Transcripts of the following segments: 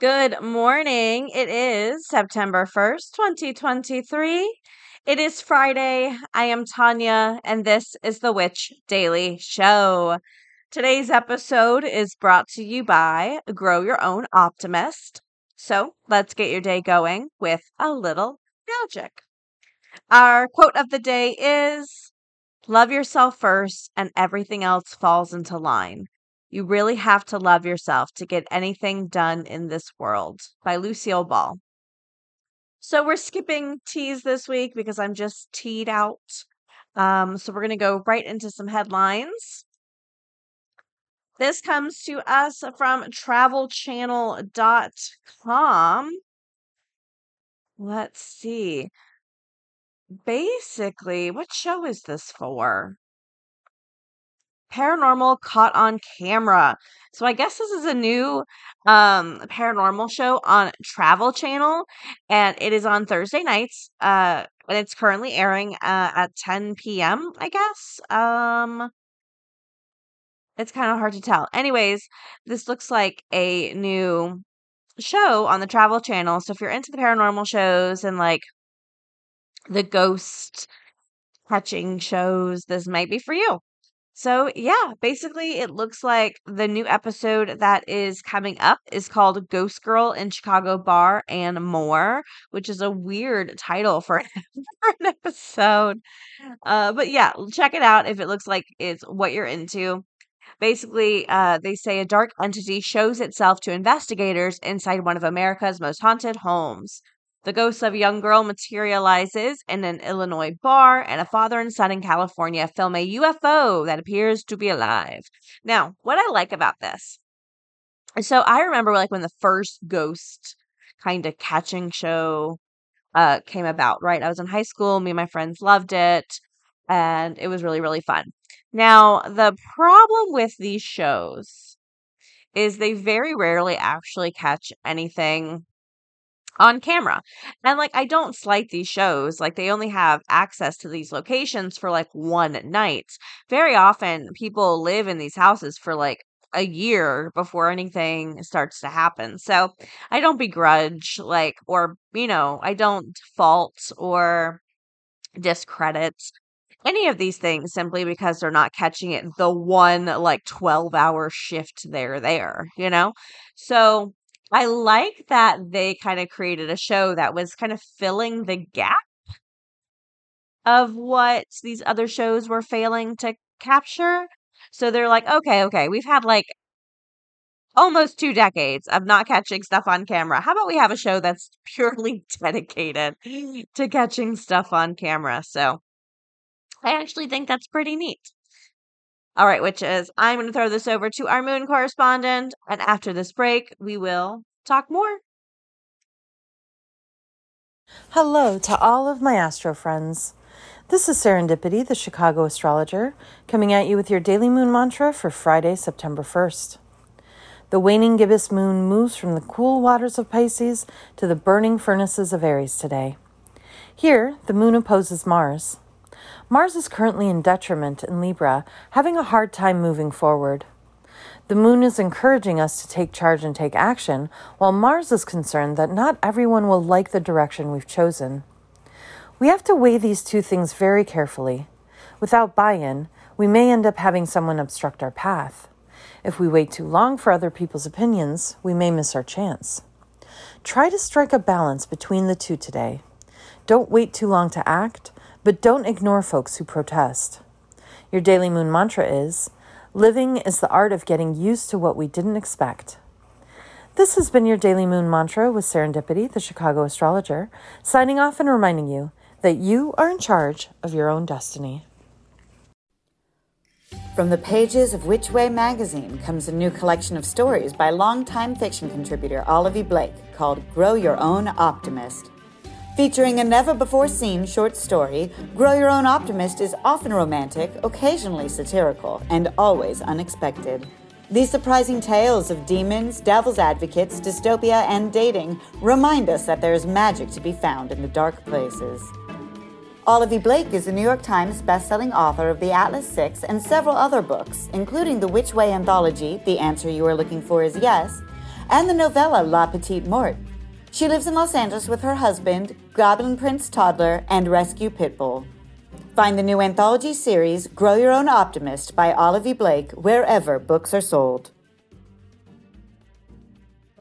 Good morning. It is September 1st, 2023. It is Friday. I am Tonya, and this is the Witch Daily Show. Today's episode is brought to you by Grow Your Own Optimist. So let's get your day going with a little magic. Our quote of the day is Love yourself first, and everything else falls into line. You really have to love yourself to get anything done in this world by Lucille Ball. So we're skipping teas this week because I'm just teed out. Um, so we're going to go right into some headlines. This comes to us from travelchannel.com. Let's see. Basically, what show is this for? Paranormal Caught on Camera. So I guess this is a new um paranormal show on Travel Channel and it is on Thursday nights. Uh and it's currently airing uh, at 10 p.m., I guess. Um it's kind of hard to tell. Anyways, this looks like a new show on the Travel Channel. So if you're into the paranormal shows and like the ghost catching shows, this might be for you. So, yeah, basically, it looks like the new episode that is coming up is called Ghost Girl in Chicago Bar and More, which is a weird title for, an episode. Uh, but yeah, check it out if it looks like it's what you're into. Basically, uh, they say a dark entity shows itself to investigators inside one of America's most haunted homes. The ghost of a young girl materializes in an Illinois bar, and a father and son in California film a UFO that appears to be alive. Now, what I like about this, so I remember like when the first ghost kind of catching show uh, came about, right? I was in high school, me and my friends loved it, and it was really, really fun. Now, the problem with these shows is they very rarely actually catch anything on camera. And like I don't slight these shows, like they only have access to these locations for like one night. Very often people live in these houses for like a year before anything starts to happen. So I don't begrudge like or you know, I don't fault or discredit any of these things simply because they're not catching it the one like 12 hour shift they're there, you know? So I like that they kind of created a show that was kind of filling the gap of what these other shows were failing to capture. So they're like, okay, okay, we've had like almost two decades of not catching stuff on camera. How about we have a show that's purely dedicated to catching stuff on camera? So I actually think that's pretty neat. All right, witches, I'm going to throw this over to our moon correspondent. And after this break, we will talk more. Hello to all of my astro friends. This is Serendipity, the Chicago astrologer, coming at you with your daily moon mantra for Friday, September 1st. The waning gibbous moon moves from the cool waters of Pisces to the burning furnaces of Aries today. Here, the moon opposes Mars. Mars is currently in detriment in Libra, having a hard time moving forward. The moon is encouraging us to take charge and take action, while Mars is concerned that not everyone will like the direction we've chosen. We have to weigh these two things very carefully. Without buy in, we may end up having someone obstruct our path. If we wait too long for other people's opinions, we may miss our chance. Try to strike a balance between the two today. Don't wait too long to act, but don't ignore folks who protest. Your daily moon mantra is Living is the art of getting used to what we didn't expect. This has been your daily moon mantra with Serendipity, the Chicago astrologer, signing off and reminding you that you are in charge of your own destiny. From the pages of Witch Way magazine comes a new collection of stories by longtime fiction contributor Olivia Blake called Grow Your Own Optimist. Featuring a never before seen short story, Grow Your Own Optimist is often romantic, occasionally satirical, and always unexpected. These surprising tales of demons, devil's advocates, dystopia, and dating remind us that there is magic to be found in the dark places. Olivia Blake is a New York Times bestselling author of The Atlas Six and several other books, including the Witch Way anthology, The Answer You Are Looking For Is Yes, and the novella La Petite Mort. She lives in Los Angeles with her husband, Goblin Prince Toddler, and Rescue Pitbull. Find the new anthology series, Grow Your Own Optimist by Olivia Blake, wherever books are sold.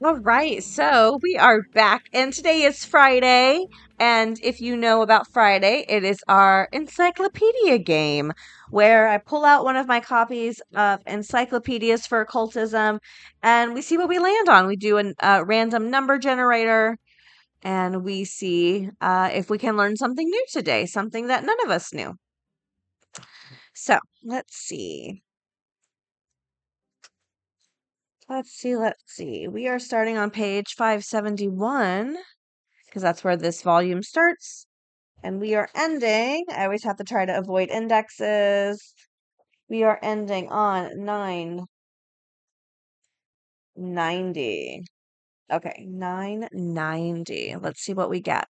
All right, so we are back, and today is Friday. And if you know about Friday, it is our encyclopedia game where I pull out one of my copies of Encyclopedias for Occultism and we see what we land on. We do a uh, random number generator and we see uh, if we can learn something new today, something that none of us knew. So let's see. Let's see, let's see. We are starting on page 571 because that's where this volume starts. And we are ending, I always have to try to avoid indexes. We are ending on 990. Okay, 990. Let's see what we get.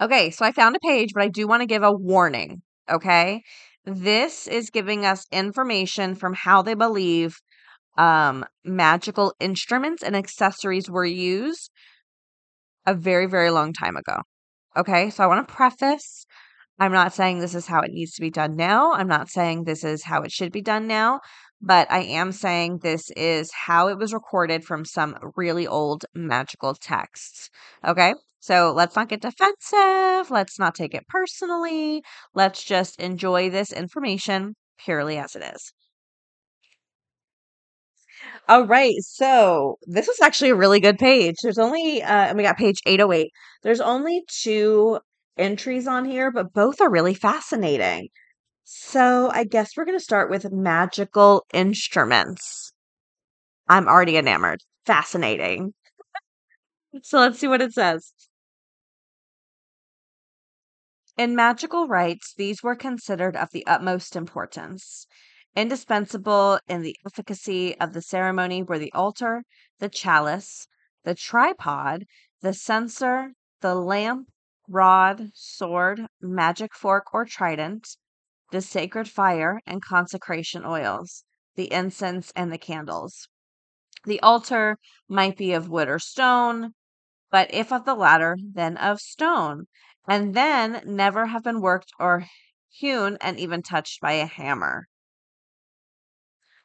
Okay, so I found a page, but I do want to give a warning. Okay. This is giving us information from how they believe um, magical instruments and accessories were used a very, very long time ago. Okay, so I want to preface I'm not saying this is how it needs to be done now. I'm not saying this is how it should be done now, but I am saying this is how it was recorded from some really old magical texts. Okay, so let's not get defensive. Let's not take it personally. Let's just enjoy this information purely as it is. All right. So this was actually a really good page. There's only, uh, and we got page 808. There's only two entries on here, but both are really fascinating. So I guess we're going to start with magical instruments. I'm already enamored. Fascinating. so let's see what it says. In magical rites, these were considered of the utmost importance. Indispensable in the efficacy of the ceremony were the altar, the chalice, the tripod, the censer, the lamp, rod, sword, magic fork or trident, the sacred fire and consecration oils, the incense and the candles. The altar might be of wood or stone, but if of the latter, then of stone, and then never have been worked or hewn and even touched by a hammer.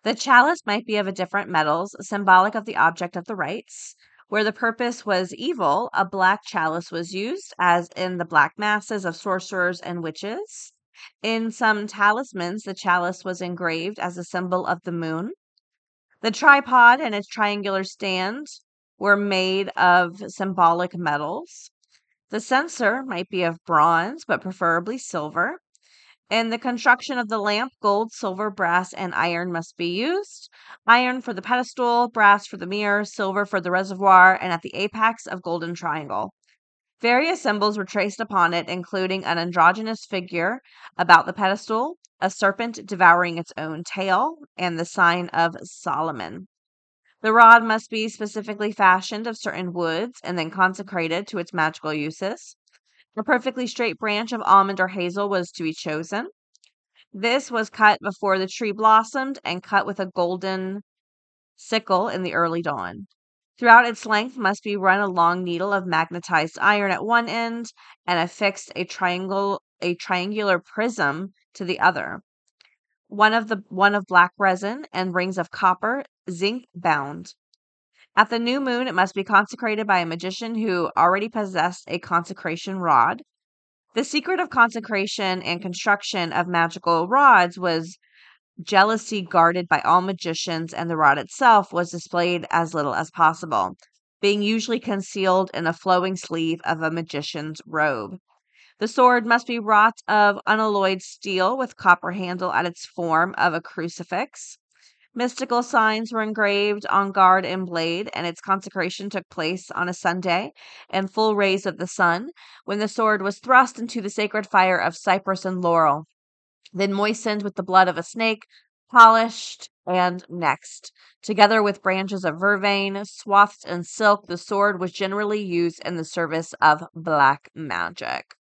The chalice might be of a different metals, symbolic of the object of the rites. Where the purpose was evil, a black chalice was used, as in the black masses of sorcerers and witches. In some talismans, the chalice was engraved as a symbol of the moon. The tripod and its triangular stand were made of symbolic metals. The censer might be of bronze, but preferably silver. In the construction of the lamp, gold, silver, brass, and iron must be used. Iron for the pedestal, brass for the mirror, silver for the reservoir, and at the apex of golden triangle. Various symbols were traced upon it, including an androgynous figure about the pedestal, a serpent devouring its own tail, and the sign of Solomon. The rod must be specifically fashioned of certain woods and then consecrated to its magical uses. A perfectly straight branch of almond or hazel was to be chosen. This was cut before the tree blossomed and cut with a golden sickle in the early dawn. Throughout its length must be run a long needle of magnetized iron at one end and affixed a triangle a triangular prism to the other. One of the one of black resin and rings of copper, zinc bound. At the new moon, it must be consecrated by a magician who already possessed a consecration rod. The secret of consecration and construction of magical rods was jealousy guarded by all magicians, and the rod itself was displayed as little as possible, being usually concealed in a flowing sleeve of a magician's robe. The sword must be wrought of unalloyed steel with copper handle at its form of a crucifix. Mystical signs were engraved on guard and blade, and its consecration took place on a Sunday in full rays of the sun, when the sword was thrust into the sacred fire of cypress and laurel, then moistened with the blood of a snake, polished, and next, together with branches of vervain, swathed in silk, the sword was generally used in the service of black magic.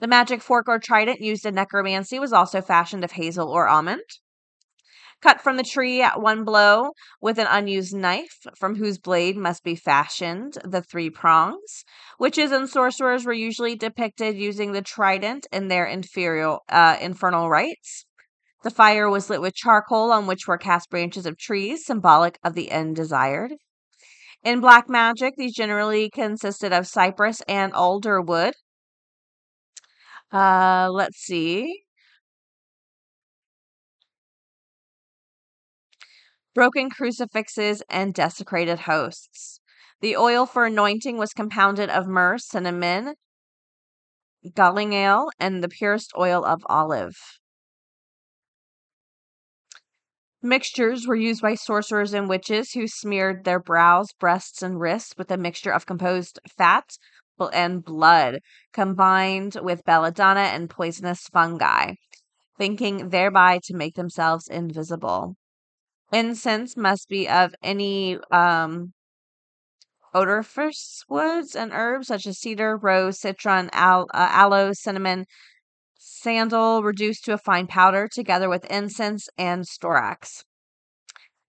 The magic fork or trident used in necromancy was also fashioned of hazel or almond. Cut from the tree at one blow with an unused knife, from whose blade must be fashioned the three prongs. Witches and sorcerers were usually depicted using the trident in their inferior, uh, infernal rites. The fire was lit with charcoal on which were cast branches of trees, symbolic of the end desired. In black magic, these generally consisted of cypress and alder wood. Uh, let's see. Broken crucifixes and desecrated hosts. The oil for anointing was compounded of myrrh, cinnamon, galingale, and the purest oil of olive. Mixtures were used by sorcerers and witches who smeared their brows, breasts, and wrists with a mixture of composed fat and blood combined with belladonna and poisonous fungi, thinking thereby to make themselves invisible. Incense must be of any um, odoriferous woods and herbs such as cedar, rose, citron, al- uh, aloe, cinnamon, sandal reduced to a fine powder together with incense and storax.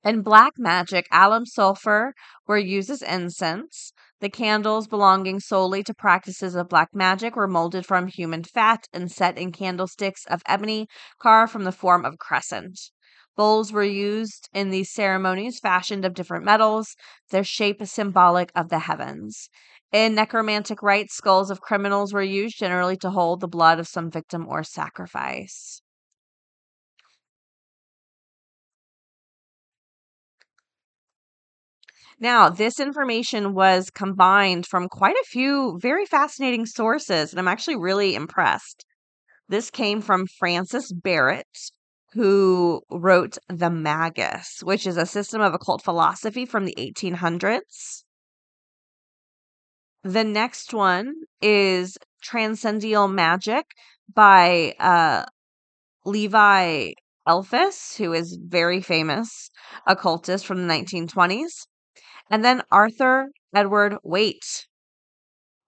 In black magic, alum sulfur were used as incense. The candles belonging solely to practices of black magic were molded from human fat and set in candlesticks of ebony carved from the form of a crescent. Bowls were used in these ceremonies, fashioned of different metals, their shape is symbolic of the heavens. In necromantic rites, skulls of criminals were used generally to hold the blood of some victim or sacrifice. Now, this information was combined from quite a few very fascinating sources, and I'm actually really impressed. This came from Francis Barrett, who wrote The Magus, which is a system of occult philosophy from the 1800s. The next one is Transcendental Magic by uh, Levi Eliphas, who is very famous occultist from the 1920s. And then Arthur Edward Waite,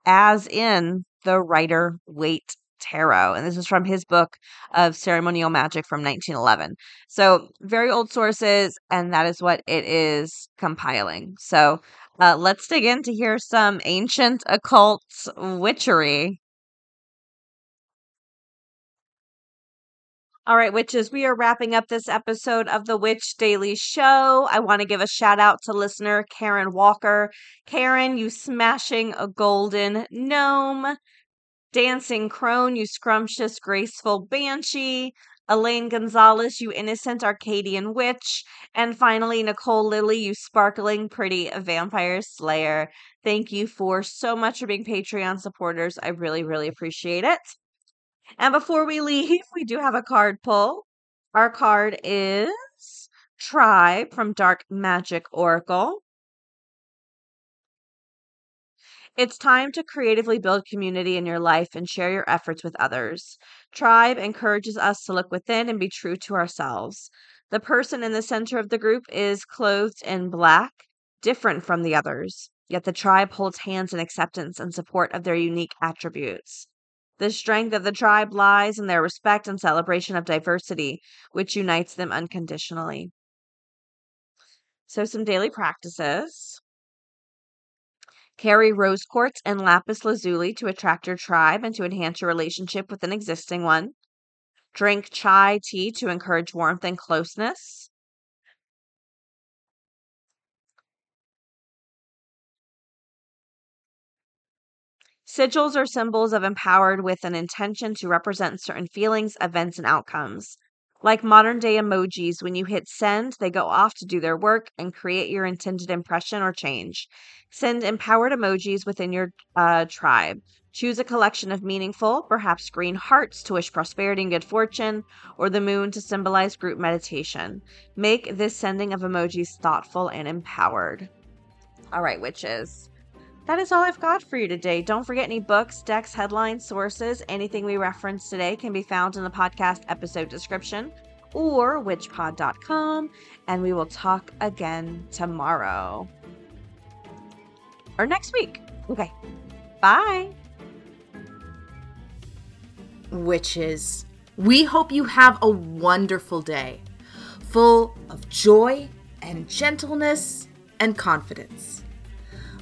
as in the Rider Waite Tarot. And this is from his book of ceremonial magic from 1911. So, very old sources, and that is what it is compiling. So, uh, let's dig in to hear some ancient occult witchery. All right, witches, we are wrapping up this episode of the Witch Daily Show. I want to give a shout out to listener Karen Walker. Karen, you smashing a golden gnome. Dancing Crone, you scrumptious, graceful banshee. Elaine Gonzalez, you innocent Arcadian witch. And finally, Nicole Lilly, you sparkling, pretty vampire slayer. Thank you for so much for being Patreon supporters. I really, really appreciate it. And before we leave, we do have a card pull. Our card is Tribe from Dark Magic Oracle. It's time to creatively build community in your life and share your efforts with others. Tribe encourages us to look within and be true to ourselves. The person in the center of the group is clothed in black, different from the others, yet the tribe holds hands in acceptance and support of their unique attributes. The strength of the tribe lies in their respect and celebration of diversity, which unites them unconditionally. So, some daily practices. Carry rose quartz and lapis lazuli to attract your tribe and to enhance your relationship with an existing one. Drink chai tea to encourage warmth and closeness. Sigils are symbols of empowered with an intention to represent certain feelings, events, and outcomes. Like modern day emojis, when you hit send, they go off to do their work and create your intended impression or change. Send empowered emojis within your uh, tribe. Choose a collection of meaningful, perhaps green hearts to wish prosperity and good fortune, or the moon to symbolize group meditation. Make this sending of emojis thoughtful and empowered. All right, witches. That is all I've got for you today. Don't forget any books, decks, headlines, sources, anything we referenced today can be found in the podcast episode description or witchpod.com. And we will talk again tomorrow or next week. Okay. Bye. Witches, we hope you have a wonderful day full of joy and gentleness and confidence.